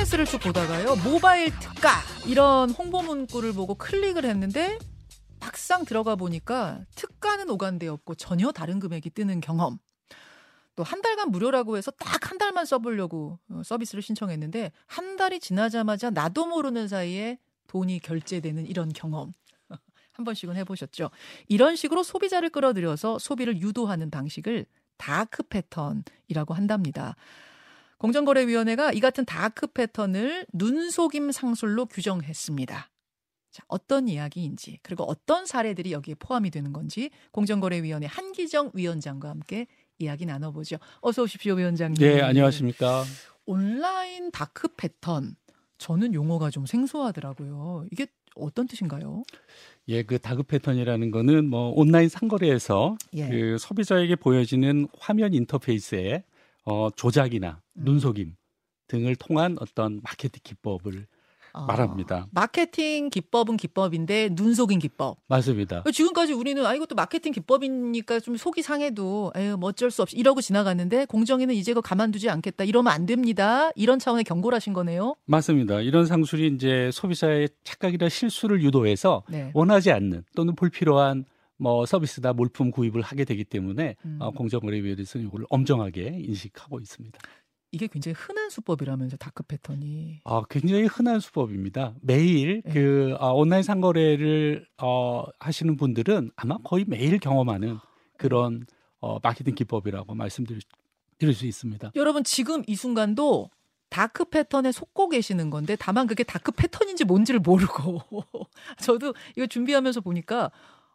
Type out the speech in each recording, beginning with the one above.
SNS를 쭉 보다가요. 모바일 특가 이런 홍보 문구를 보고 클릭을 했는데 막상 들어가 보니까 특가는 오간 데 없고 전혀 다른 금액이 뜨는 경험. 또 한 달간 무료라고 해서 딱 한 달만 써보려고 어, 서비스를 신청했는데 한 달이 지나자마자 나도 모르는 사이에 돈이 결제되는 이런 경험. 한 번씩은 해보셨죠. 이런 식으로 소비자를 끌어들여서 소비를 유도하는 방식을 dark pattern이라고 한답니다. 공정거래위원회가 이 같은 dark pattern을 눈속임 상술로 규정했습니다. 자, 어떤 이야기인지 그리고 어떤 사례들이 여기에 포함이 되는 건지 공정거래위원회 한기정 위원장과 함께 이야기 나눠보죠. 어서 오십시오, 위원장님. 네, 안녕하십니까. 온라인 dark pattern. 저는 용어가 좀 생소하더라고요. 이게 어떤 뜻인가요? 예, 그 dark pattern이라는 거는 뭐 온라인 상거래에서 예. 그 소비자에게 보여지는 화면 인터페이스에 어, 조작이나 음. 눈속임 등을 통한 어떤 마케팅 기법을 아, 말합니다. 마케팅 기법은 기법인데 눈속임 기법. 맞습니다. 지금까지 우리는 아 이것도 마케팅 기법이니까 좀 속이 상해도 에휴 뭐 어쩔 수 없이 이러고 지나갔는데 공정위는 이제 그 가만두지 않겠다 이러면 안 됩니다 이런 차원의 경고를 하신 거네요. 맞습니다. 이런 상술이 이제 소비자의 착각이나 실수를 유도해서 네. 원하지 않는 또는 불필요한 뭐 서비스나 물품 구입을 하게 되기 때문에 음. 어, 공정거래위원회에서는 이걸 엄정하게 인식하고 있습니다. 이게 굉장히 흔한 수법이라면서 dark pattern이. 아, 굉장히 흔한 수법입니다. 매일 네. 그 어, 온라인 상거래를 어, 하시는 분들은 아마 거의 매일 경험하는 그런 어, 마케팅 기법이라고 말씀드릴 드릴 수 있습니다. 여러분 지금 이 순간도 dark pattern에 속고 계시는 건데 다만 그게 dark pattern인지 뭔지를 모르고 저도 이거 준비하면서 보니까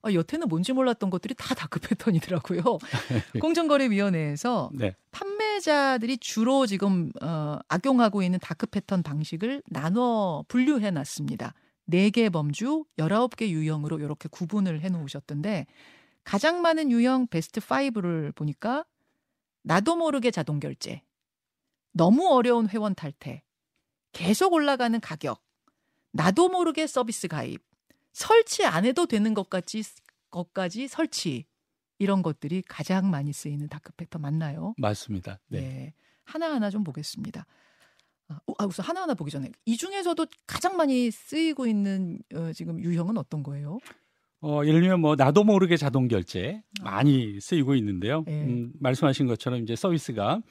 아, 여태는 뭔지 몰랐던 것들이 다 dark pattern이더라고요. 공정거래위원회에서 네, 판매자들이 주로 지금 어, 악용하고 있는 dark pattern 방식을 나눠 분류해 놨습니다. 4개 범주, 19개 유형으로 이렇게 구분을 해 놓으셨던데 가장 많은 유형 베스트 5를 보니까 나도 모르게 자동 결제, 너무 어려운 회원 탈퇴, 계속 올라가는 가격, 나도 모르게 서비스 가입, 설치 안 해도 되는 것까지 것까지 설치 이런 것들이 가장 많이 쓰이는 다크 패턴 맞나요? 맞습니다. 네. 네. 하나하나 좀 보겠습니다. 아, 어, 아, 우선 하나하나 보기 전에 이 중에서도 가장 많이 쓰이고 있는 어, 지금 유형은 어떤 거예요? 어, 예를 들면 뭐 나도 모르게 자동 결제 많이 쓰이고 있는데요. 네. 음, 말씀하신 것처럼 이제 서비스가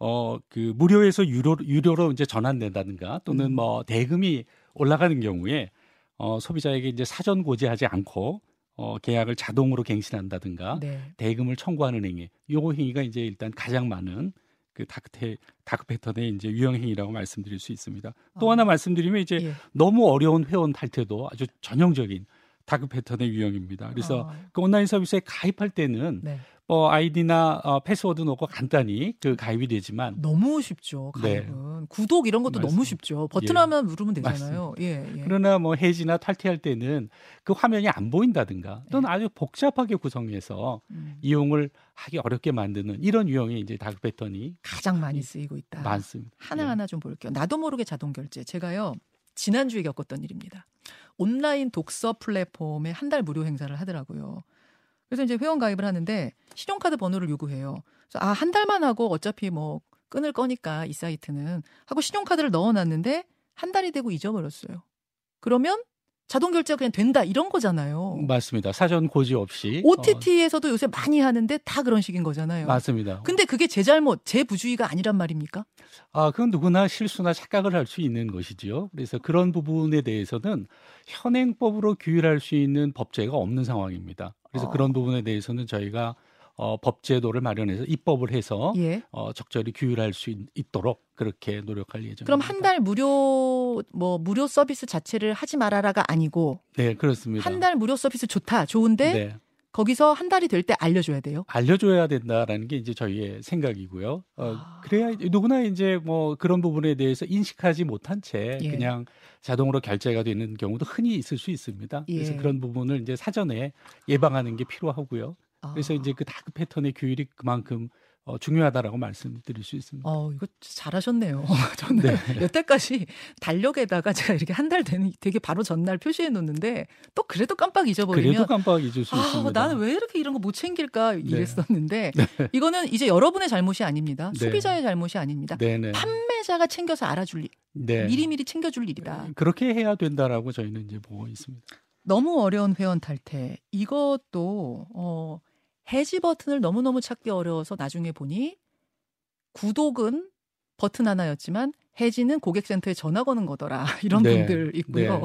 어, 그 무료에서 유료 유료로 이제 전환된다든가 또는 음. 뭐 대금이 올라가는 경우에 어, 소비자에게 이제 사전 고지하지 않고 어, 계약을 자동으로 갱신한다든가 네. 대금을 청구하는 행위. 요 행위가 이제 일단 가장 많은 그 dark dark pattern의 이제 유형 행위라고 말씀드릴 수 있습니다. 또 아. 하나 말씀드리면 이제 예. 너무 어려운 회원 탈퇴도 아주 전형적인 dark pattern의 유형입니다. 그래서 아, 그 온라인 서비스에 가입할 때는 네. 뭐 아이디나 어, 패스워드 넣고 간단히 그 가입이 되지만 너무 쉽죠. 네. 가입은 구독 이런 것도 너무 맞습니다. 쉽죠. 버튼 예. 하나만 누르면 되잖아요. 예, 예. 그러나 뭐 해지나 탈퇴할 때는 그 화면이 안 보인다든가 네. 또는 아주 복잡하게 구성해서 음, 이용을 하기 어렵게 만드는 이런 유형의 이제 dark pattern이 가장 많이 쓰이고 있다. 많습니다. 하나 예. 하나 좀 볼게요. 나도 모르게 자동 결제. 제가요 지난주에 겪었던 일입니다. 온라인 독서 플랫폼에 한 달 무료 행사를 하더라고요. 그래서 이제 회원 가입을 하는데 신용카드 번호를 요구해요. 그래서 아 한 달만 하고 어차피 뭐 끊을 거니까 이 사이트는 하고 신용카드를 넣어 놨는데 한 달이 되고 잊어버렸어요. 그러면 자동 결제가 그냥 된다 이런 거잖아요. 맞습니다. 사전 고지 없이 OTT에서도 요새 많이 하는데 다 그런 식인 거잖아요. 어, 맞습니다. 근데 그게 제 잘못, 제 부주의가 아니란 말입니까? 아, 그건 누구나 실수나 착각을 할 수 있는 것이지요. 그래서 그런 부분에 대해서는 현행법으로 규율할 수 있는 법제가 없는 상황입니다. 그래서 어. 그런 부분에 대해서는 저희가 어, 법제도를 마련해서 입법을 해서 예. 어, 적절히 규율할 수 있, 있도록 그렇게 노력할 예정입니다. 그럼 한 달 무료 뭐 무료 서비스 자체를 하지 말아라가 아니고 네, 그렇습니다. 한 달 무료 서비스 좋다 좋은데 네, 거기서 한 달이 될 때 알려줘야 돼요. 알려줘야 된다라는 게 이제 저희의 생각이고요. 어, 아. 그래야 누구나 이제 뭐 그런 부분에 대해서 인식하지 못한 채 예. 그냥 자동으로 결제가 되는 경우도 흔히 있을 수 있습니다. 그래서 예. 그런 부분을 이제 사전에 예방하는 게 필요하고요. 아. 그래서 이제 그 다크 패턴의 규율이 그만큼 어, 중요하다라고 말씀드릴 수 있습니다. 어, 이거 잘하셨네요. 저는 네. 여태까지 달력에다가 제가 이렇게 한 달 되는 되게 바로 전날 표시해 놓는데 또 그래도 깜빡 잊어버리면 그래도 깜빡 잊을 수 아, 있습니다. 나는 왜 이렇게 이런 거 못 챙길까 네. 이랬었는데 네. 이거는 이제 여러분의 잘못이 아닙니다. 네. 소비자의 잘못이 아닙니다. 네, 네. 판매자가 챙겨서 알아줄 일, 미리미리 챙겨줄 일이다. 그렇게 해야 된다라고 저희는 이제 보고 있습니다. 너무 어려운 회원 탈퇴 이것도 어 해지 버튼을 너무너무 찾기 어려워서 나중에 보니 구독은 버튼 하나였지만 해지는 고객센터에 전화 거는 거더라. 이런 네. 분들 있고요. 네.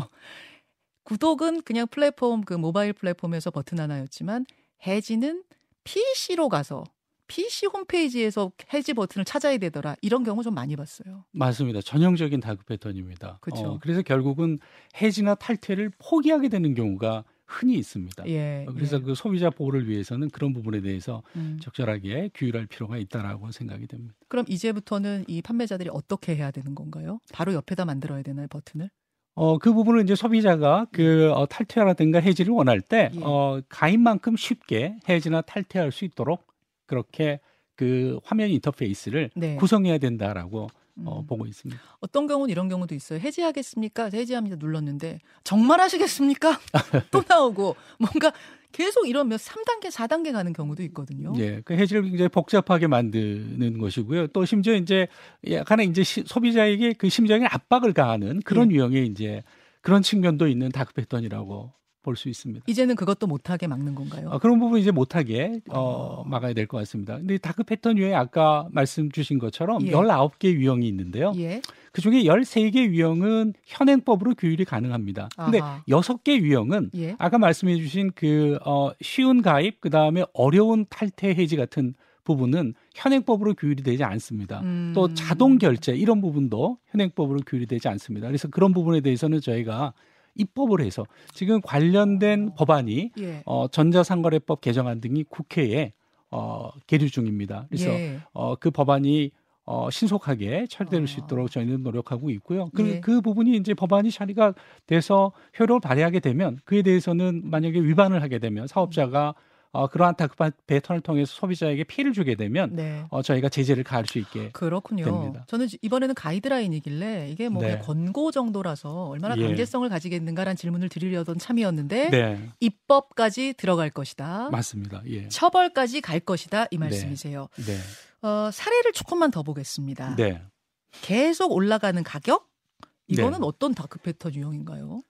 구독은 그냥 플랫폼 그 모바일 플랫폼에서 버튼 하나였지만 해지는 PC로 가서 PC 홈페이지에서 해지 버튼을 찾아야 되더라. 이런 경우 좀 많이 봤어요. 맞습니다. 전형적인 다크 패턴입니다. 그렇죠. 어, 그래서 결국은 해지나 탈퇴를 포기하게 되는 경우가 흔히 있습니다. 예, 그래서 예. 그 소비자 보호를 위해서는 그런 부분에 대해서 음. 적절하게 규율할 필요가 있다라고 생각이 됩니다. 그럼 이제부터는 이 판매자들이 어떻게 해야 되는 건가요? 바로 옆에다 만들어야 되나요, 버튼을? 어, 그 부분은 이제 소비자가 그 어, 탈퇴라든가 해지를 원할 때 예. 어, 가입만큼 쉽게 해지나 탈퇴할 수 있도록 그렇게 그 화면 인터페이스를 네. 구성해야 된다라고 어, 음. 보고 있습니다. 어떤 경우는 이런 경우도 있어요. 해지하겠습니까? 해지합니다. 눌렀는데 정말 하시겠습니까? 또 나오고 뭔가 계속 이러면 3단계, 4단계 가는 경우도 있거든요. 예. 그 해지를 굉장히 복잡하게 만드는 것이고요. 또 심지어 이제 약간의 이제 시, 소비자에게 그 심정에 압박을 가하는 그런 예. 유형의 이제 그런 측면도 있는 dark pattern이라고 볼 수 있습니다. 이제는 그것도 못하게 막는 건가요? 아, 그런 부분 이제 못하게 어, 어. 막아야 될 것 같습니다. 근데 dark pattern 외에 아까 말씀 주신 것처럼 예. 19개 유형이 있는데요. 예. 그 중에 13개 유형은 현행법으로 규율이 가능합니다. 근데 아하. 6개 유형은 예. 아까 말씀해 주신 그 어, 쉬운 가입 그다음에 어려운 탈퇴 해지 같은 부분은 현행법으로 규율이 되지 않습니다. 음. 또 자동 결제 이런 부분도 현행법으로 규율이 되지 않습니다. 그래서 그런 부분에 대해서는 저희가 입법을 해서 지금 관련된 법안이 예. 어, 전자상거래법 개정안 등이 국회에 어, 계류 중입니다. 그래서 예. 어, 그 법안이 어, 신속하게 처리될 어. 수 있도록 저희는 노력하고 있고요. 그, 예. 그 부분이 이제 법안이 처리가 돼서 효력을 발휘하게 되면 그에 대해서는 만약에 위반을 하게 되면 사업자가 음. 어, 그러한 다급한 배턴을 통해서 소비자에게 피해를 주게 되면 네. 어, 저희가 제재를 가할 수 있게 그렇군요. 됩니다. 저는 이번에는 가이드라인이길래 이게 뭐 네. 권고 정도라서 얼마나 예. 단계성을 가지겠는가라는 질문을 드리려던 참이었는데 네. 입법까지 들어갈 것이다. 맞습니다. 예. 처벌까지 갈 것이다 이 네. 말씀이세요. 네. 어, 사례를 조금만 더 보겠습니다. 네. 계속 올라가는 가격? 이거는 네. 어떤 다크 패턴 유형인가요?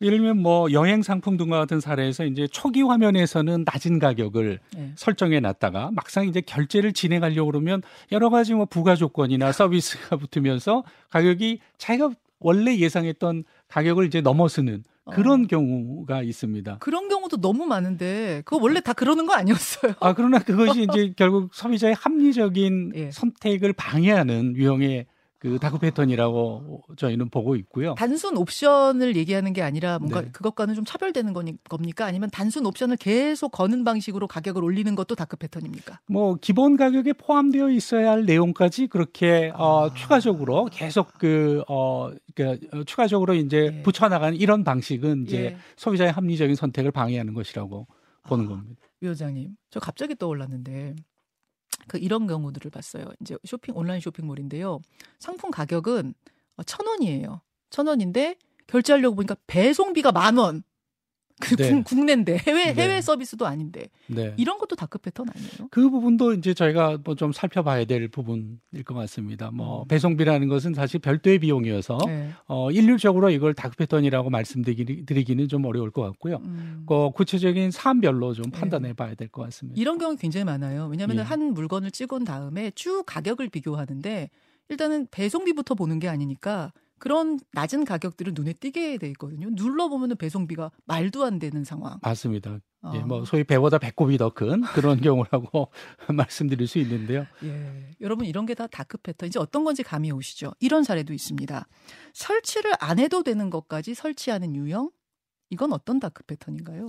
예를 들면 뭐 여행 상품 등과 같은 사례에서 이제 초기 화면에서는 낮은 가격을 네. 설정해 놨다가 막상 이제 결제를 진행하려고 그러면 여러 가지 뭐 부가 조건이나 서비스가 붙으면서 가격이 자기가 원래 예상했던 가격을 이제 넘어서는 그런 어. 경우가 있습니다. 그런 경우도 너무 많은데 그거 원래 다 그러는 거 아니었어요? 아 그러나 그것이 이제 결국 소비자의 합리적인 예. 선택을 방해하는 유형의 그 dark pattern이라고 저희는 보고 있고요. 단순 옵션을 얘기하는 게 아니라 뭔가 네. 그것과는 좀 차별되는 겁니까? 아니면 단순 옵션을 계속 거는 방식으로 가격을 올리는 것도 dark pattern입니까? 뭐 기본 가격에 포함되어 있어야 할 내용까지 그렇게 어, 아. 어, 추가적으로 계속 그 어, 그 추가적으로 이제 예. 붙여 나가는 이런 방식은 이제 예. 소비자의 합리적인 선택을 방해하는 것이라고 보는 아, 겁니다. 위원장님, 저 갑자기 떠올랐는데 그 이런 경우들을 봤어요. 이제 쇼핑 온라인 쇼핑몰인데요. 상품 가격은 천 원이에요. 천 원인데 결제하려고 보니까 배송비가 만 원. 그 네. 국내인데 해외 네. 해외 서비스도 아닌데 네. 이런 것도 dark pattern 아니에요? 그 부분도 이제 저희가 뭐 좀 살펴봐야 될 부분일 것 같습니다. 뭐 음. 배송비라는 것은 사실 별도의 비용이어서 네. 어 일률적으로 이걸 다크 패턴이라고 말씀드리기는 좀 어려울 것 같고요. 음. 그 구체적인 사안별로 좀 네. 판단해 봐야 될 것 같습니다. 이런 경우 굉장히 많아요. 왜냐하면 예. 한 물건을 찍은 다음에 쭉 가격을 비교하는데 일단은 배송비부터 보는 게 아니니까 그런 낮은 가격들은 눈에 띄게 돼 있거든요. 눌러 보면 배송비가 말도 안 되는 상황. 맞습니다. 어. 예, 뭐 소위 배보다 배꼽이 더 큰 그런 경우라고 말씀드릴 수 있는데요. 예, 여러분 이런 게 다 dark pattern 이제 어떤 건지 감이 오시죠? 이런 사례도 있습니다. 설치를 안 해도 되는 것까지 설치하는 유형 이건 어떤 dark pattern인가요?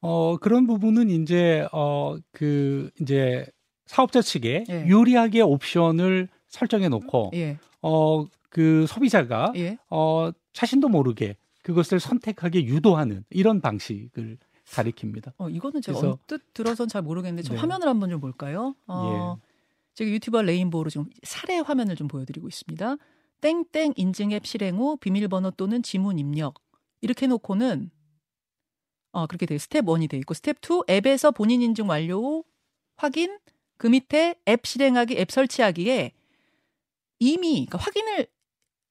어 그런 부분은 이제 어그 이제 사업자 측에 예. 유리하게 옵션을 설정해 놓고 예. 어 그 소비자가 예. 어 자신도 모르게 그것을 선택하게 유도하는 이런 방식을 가리킵니다. 어 이거는 제가 언뜻 들어선 잘 모르겠는데 저 네. 화면을 한번 좀 볼까요? 어, 예. 제가 유튜브 레인보우로 지금 사례 화면을 좀 보여드리고 있습니다. 땡땡 인증 앱 실행 후 비밀번호 또는 지문 입력 이렇게 해놓고는 어 그렇게 돼 스텝 1이 돼 있고 스텝 2 앱에서 본인 인증 완료 후 확인 그 밑에 앱 실행하기 앱 설치하기에 이미 그러니까 확인을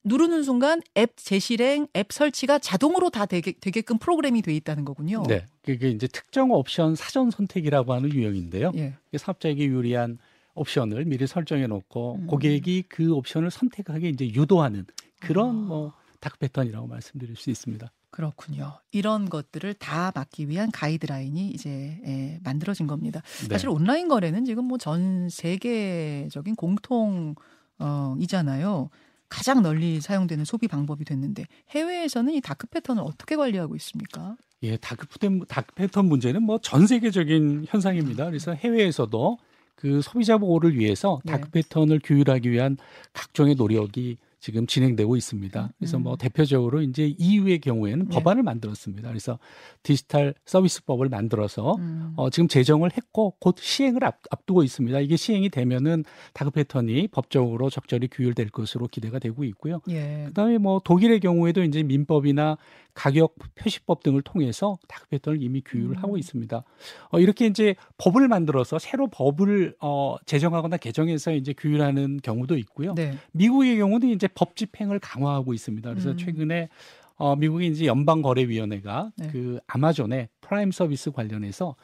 누르는 순간 앱 재실행, 앱 설치가 자동으로 다 되게, 되게끔 프로그램이 돼 있다는 거군요. 네. 그게 이제 특정 옵션 사전 선택이라고 하는 유형인데요. 예. 사업자에게 유리한 옵션을 미리 설정해 놓고 음. 고객이 그 옵션을 선택하게 이제 유도하는 그런 아. 뭐 dark pattern이라고 말씀드릴 수 있습니다. 그렇군요. 이런 것들을 다 막기 위한 가이드라인이 이제 예, 만들어진 겁니다. 네. 사실 온라인 거래는 지금 뭐 전 세계적인 공통 어, 이잖아요. 가장 널리 사용되는 소비 방법이 됐는데 해외에서는 이 dark pattern을 어떻게 관리하고 있습니까? 예, dark pattern, dark pattern 문제는 뭐 전 세계적인 현상입니다. 그래서 해외에서도 그 소비자 보호를 위해서 네. dark pattern을 규율하기 위한 각종의 노력이 지금 진행되고 있습니다. 그래서 뭐 음. 대표적으로 이제 EU의 경우에는 네. 법안을 만들었습니다. 그래서 디지털 서비스법을 만들어서 음. 어, 지금 제정을 했고 곧 시행을 앞, 앞두고 있습니다. 이게 시행이 되면은 dark pattern이 법적으로 적절히 규율될 것으로 기대가 되고 있고요. 예. 그다음에 뭐 독일의 경우에도 이제 민법이나 가격 표시법 등을 통해서 dark pattern을 이미 규율을 음. 하고 있습니다. 어, 이렇게 이제 법을 만들어서 새로 법을 어, 제정하거나 개정해서 이제 규율하는 경우도 있고요. 네. 미국의 경우는 이제 법 집행을 강화하고 있습니다. 그래서 음. 최근에 어, 미국의 이제 연방거래위원회가 네. 그 아마존의 프라임 서비스 관련해서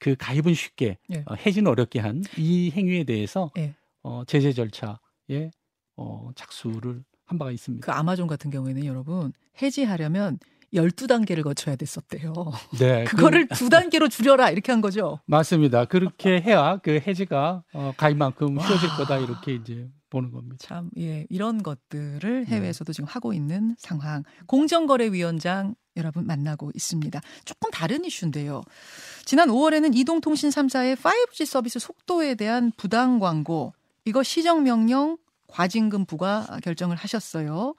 그 가입은 쉽게 네. 어, 해지는 어렵게 한 이 행위에 대해서 네. 어, 제재 절차에 어, 착수를 한 바가 있습니다. 그 아마존 같은 경우에는 여러분 해지하려면 12단계를 거쳐야 됐었대요. 네. 그거를 그, 두 단계로 줄여라 이렇게 한 거죠. 맞습니다. 그렇게 해야 그 해지가 어, 가입만큼 쉬워질 거다 이렇게 이제 보는 겁니다. 참, 예. 이런 것들을 네. 해외에서도 네. 지금 하고 있는 상황. 공정거래위원장 여러분 만나고 있습니다. 조금 다른 이슈인데요. 지난 5월에는 이동통신 3사의 5G 서비스 속도에 대한 부당 광고, 이거 시정명령 과징금 부과 결정을 하셨어요.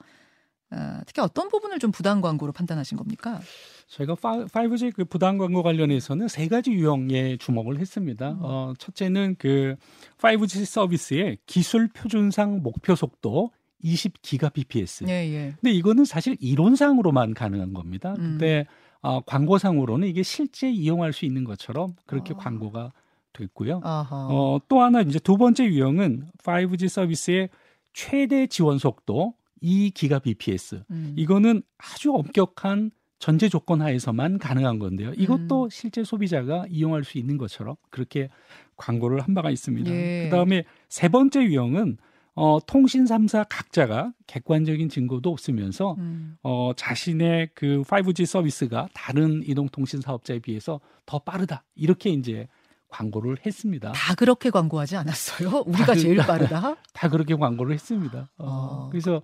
어, 특히 어떤 부분을 좀 부당 광고로 판단하신 겁니까? 저희가 5G 그 부당 광고 관련해서는 세 가지 유형에 주목을 했습니다. 음. 어, 첫째는 그 5G 서비스의 기술 표준상 목표 속도 20기가bps. 예, 예. 근데 이거는 사실 이론상으로만 가능한 겁니다. 음. 근데 어, 광고상으로는 이게 실제 이용할 수 있는 것처럼 그렇게 어. 광고가 됐고요. 어, 또 하나 이제 두 번째 유형은 5G 서비스의 최대 지원 속도 2기가bps. 음. 이거는 아주 엄격한 전제 조건 하에서만 가능한 건데요. 이것도 음. 실제 소비자가 이용할 수 있는 것처럼 그렇게 광고를 한 바가 있습니다. 예. 그다음에 세 번째 유형은 어, 통신 3사 각자가 객관적인 증거도 없으면서 음. 어, 자신의 그 5G 서비스가 다른 이동통신 사업자에 비해서 더 빠르다. 이렇게 이제 광고를 했습니다. 다 그렇게 광고하지 않았어요? 우리가 다, 제일 빠르다? 다 그렇게 광고를 했습니다. 어, 어. 그래서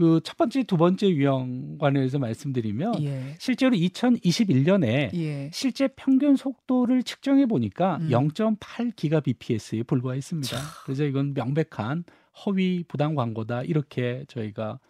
그 첫 번째, 두 번째 유형 관해서 말씀드리면 예. 실제로 2021년에 예. 실제 평균 속도를 측정해 보니까 음. 0.8기가bps에 불과했습니다. 참. 그래서 이건 명백한 허위 부당 광고다 이렇게 저희가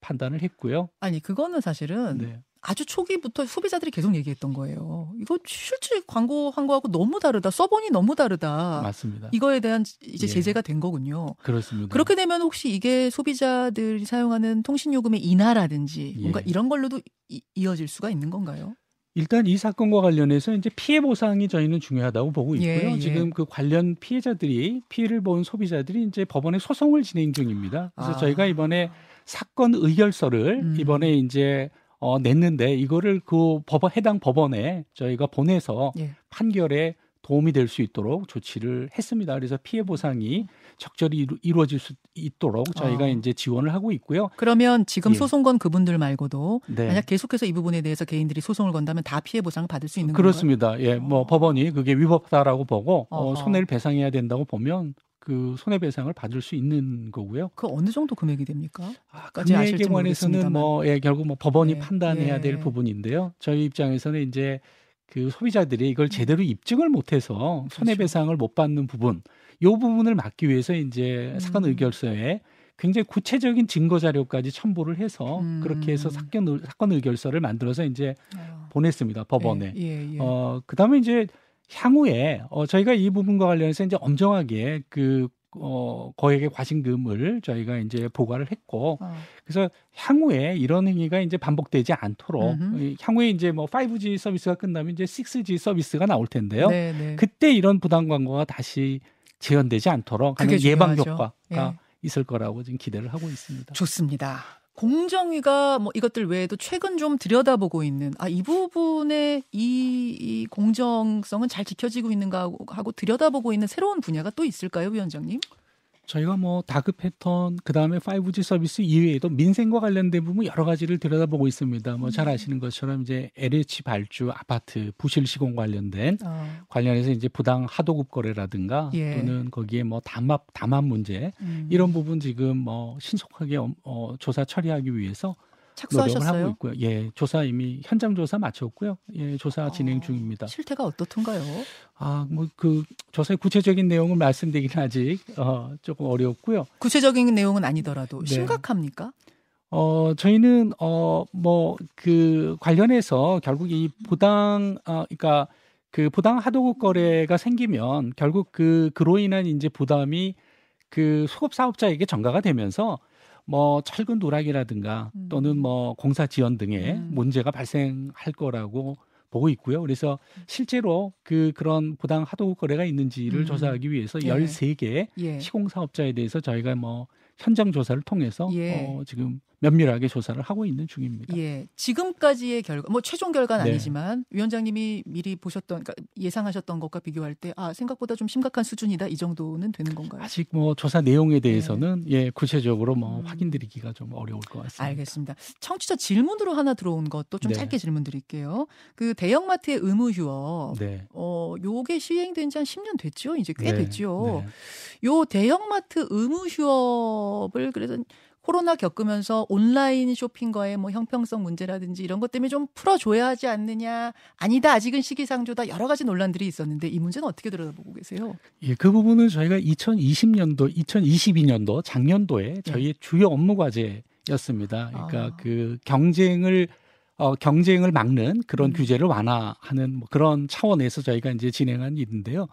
판단을 했고요. 아니 그거는 사실은 네. 아주 초기부터 소비자들이 계속 얘기했던 거예요. 이거 실제 광고한 거하고 너무 다르다. 써보니 너무 다르다. 맞습니다. 이거에 대한 이제 예. 제재가 된 거군요. 그렇습니다. 그렇게 되면 혹시 이게 소비자들이 사용하는 통신 요금의 인하라든지 뭔가 예. 이런 걸로도 이, 이어질 수가 있는 건가요? 일단 이 사건과 관련해서 이제 피해 보상이 저희는 중요하다고 보고 있고요. 예, 예. 지금 그 관련 피해자들이 피해를 본 소비자들이 이제 법원에 소송을 진행 중입니다. 그래서 아. 저희가 이번에 사건 의결서를 음. 이번에 이제 어, 냈는데 이거를 그 법원 해당 법원에 저희가 보내서 예. 판결에 도움이 될 수 있도록 조치를 했습니다. 그래서 피해 보상이 적절히 이루, 어질수 있도록 저희가 어. 이제 지원을 하고 있고요. 그러면 지금 예. 소송 건 그분들 말고도 네. 만약 계속해서 이 부분에 대해서 개인들이 소송을 건다면 다 피해 보상을 받을 수 있는 그렇습니다. 건가요? 예, 뭐 어. 법원이 그게 위법다라고 보고 어, 손해를 배상해야 된다고 보면 그 손해배상을 받을 수 있는 거고요. 그 어느 정도 금액이 됩니까? 아, 금액에 관해서는 뭐 예, 결국 뭐 법원이 네. 판단해야 예. 될 부분인데요. 저희 입장에서는 이제 그 소비자들이 이걸 음. 제대로 입증을 못해서 그렇죠. 손해배상을 못 받는 부분, 이 부분을 막기 위해서 이제 음. 사건 의결서에 굉장히 구체적인 증거 자료까지 첨부를 해서 음. 그렇게 해서 사건 사건 의결서를 만들어서 이제 어. 보냈습니다 법원에. 예, 예, 예. 어 그다음에 이제 향후에 어 저희가 이 부분과 관련해서 이제 엄정하게 그 어, 거액의 과징금을 저희가 이제 보고를 했고 어. 그래서 향후에 이런 행위가 이제 반복되지 않도록 음흠. 향후에 이제 뭐 5G 서비스가 끝나면 이제 6G 서비스가 나올 텐데요. 네네. 네. 그때 이런 부당 광고가 다시 재현되지 않도록 하는 예방 효과가 예. 있을 거라고 지금 기대를 하고 있습니다. 좋습니다. 공정위가 뭐 이것들 외에도 최근 좀 들여다보고 있는 아 이 부분의 이, 이 공정성은 잘 지켜지고 있는가 하고 들여다보고 있는 새로운 분야가 또 있을까요, 위원장님? 저희가 뭐 다크 패턴 그다음에 5G 서비스 이외에도 민생과 관련된 부분 여러 가지를 들여다보고 있습니다. 뭐잘 아시는 것처럼 이제 LH 발주 아파트 부실 시공 관련된 어. 관련해서 이제 부당 하도급 거래라든가 예. 또는 거기에 뭐 담합 담합 문제 음. 이런 부분 지금 뭐 신속하게 어, 조사 처리하기 위해서 착수하셨어요? 하고 있고요. 예, 조사 이미 현장 조사 마쳤고요. 예, 조사 아, 진행 중입니다. 실태가 어떻던가요? 아, 뭐 그 조사의 구체적인 내용을 말씀드리긴 아직 어, 조금 어렵고요. 구체적인 내용은 아니더라도 네. 심각합니까? 어, 저희는 어, 뭐 그 관련해서 결국 이 부당 어, 그러니까 그 부당 하도급 거래가 생기면 결국 그 그로 인한 이제 부담이 그 소급 사업자에게 전가가 되면서 뭐 철근 누락이라든가 음. 또는 뭐 공사 지연 등의 음. 문제가 발생할 거라고 보고 있고요. 그래서 실제로 그 그런 부당 하도 거래가 있는지를 음. 조사하기 위해서 예. 13개 예. 시공 사업자에 대해서 저희가 뭐 현장 조사를 통해서 예. 어, 지금 면밀하게 조사를 하고 있는 중입니다. 예. 지금까지의 결과, 뭐 최종 결과는 네. 아니지만 위원장님이 미리 보셨던, 그러니까 예상하셨던 것과 비교할 때, 아 생각보다 좀 심각한 수준이다 이 정도는 되는 건가요? 아직 뭐 조사 내용에 대해서는 네. 예 구체적으로 뭐 음. 확인드리기가 좀 어려울 것 같습니다. 알겠습니다. 청취자 질문으로 하나 들어온 것도 좀 네. 짧게 질문 드릴게요. 그 대형마트의 의무 휴업, 네. 어 요게 시행된 지 한 10년 됐죠? 이제 꽤 네. 됐죠. 네. 요 대형마트 의무 휴업을 그래도 코로나 겪으면서 온라인 쇼핑과의 뭐 형평성 문제라든지 이런 것 때문에 좀 풀어줘야 하지 않느냐. 아니다. 아직은 시기상조다. 여러 가지 논란들이 있었는데 이 문제는 어떻게 들여다보고 계세요? 예, 그 부분은 저희가 2020년도, 2022년도 작년도에 저희의 네. 주요 업무 과제였습니다. 그러니까 아. 그 경쟁을 어, 경쟁을 막는 그런 음. 규제를 완화하는 뭐 그런 차원에서 저희가 이제 진행한 일인데요.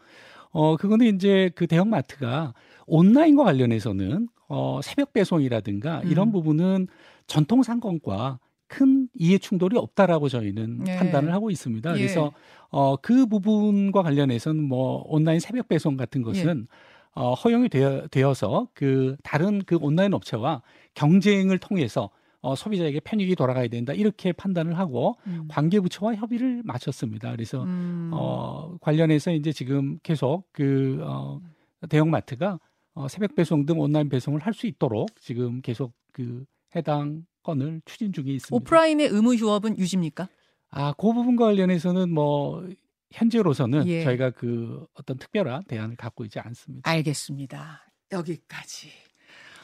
어, 그거는 이제 그 대형마트가 온라인과 관련해서는 어, 새벽 배송이라든가 음. 이런 부분은 전통 상권과 큰 이해 충돌이 없다라고 저희는 네. 판단을 하고 있습니다. 예. 그래서 어, 그 부분과 관련해서는 뭐 온라인 새벽 배송 같은 것은 예. 어, 허용이 되어, 되어서 그 다른 그 온라인 업체와 경쟁을 통해서 어, 소비자에게 편익이 돌아가야 된다 이렇게 판단을 하고 음. 관계부처와 협의를 마쳤습니다. 그래서 음. 어, 관련해서 이제 지금 계속 그 어, 대형마트가 어, 새벽 배송 등 온라인 배송을 할 수 있도록 지금 계속 그 해당 건을 추진 중에 있습니다. 오프라인의 의무 휴업은 유지입니까? 아, 그 부분과 관련해서는 뭐 현재로서는 예. 저희가 그 어떤 특별한 대안을 갖고 있지 않습니다. 알겠습니다. 여기까지.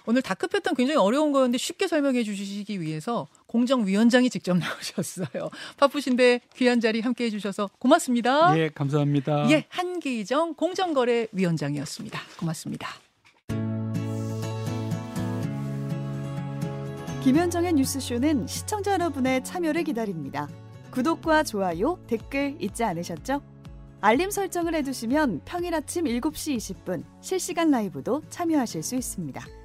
오늘 다크 패턴 굉장히 어려운 거였는데 쉽게 설명해 주시기 위해서 공정위원장이 직접 나오셨어요. 바쁘신데 귀한 자리 함께 해주셔서 고맙습니다. 예, 감사합니다. 예, 한기정 공정거래위원장이었습니다. 고맙습니다. 김현정의 뉴스쇼는 시청자 여러분의 참여를 기다립니다. 구독과 좋아요, 댓글 잊지 않으셨죠? 알림 설정을 해두시면 평일 아침 7시 20분 실시간 라이브도 참여하실 수 있습니다.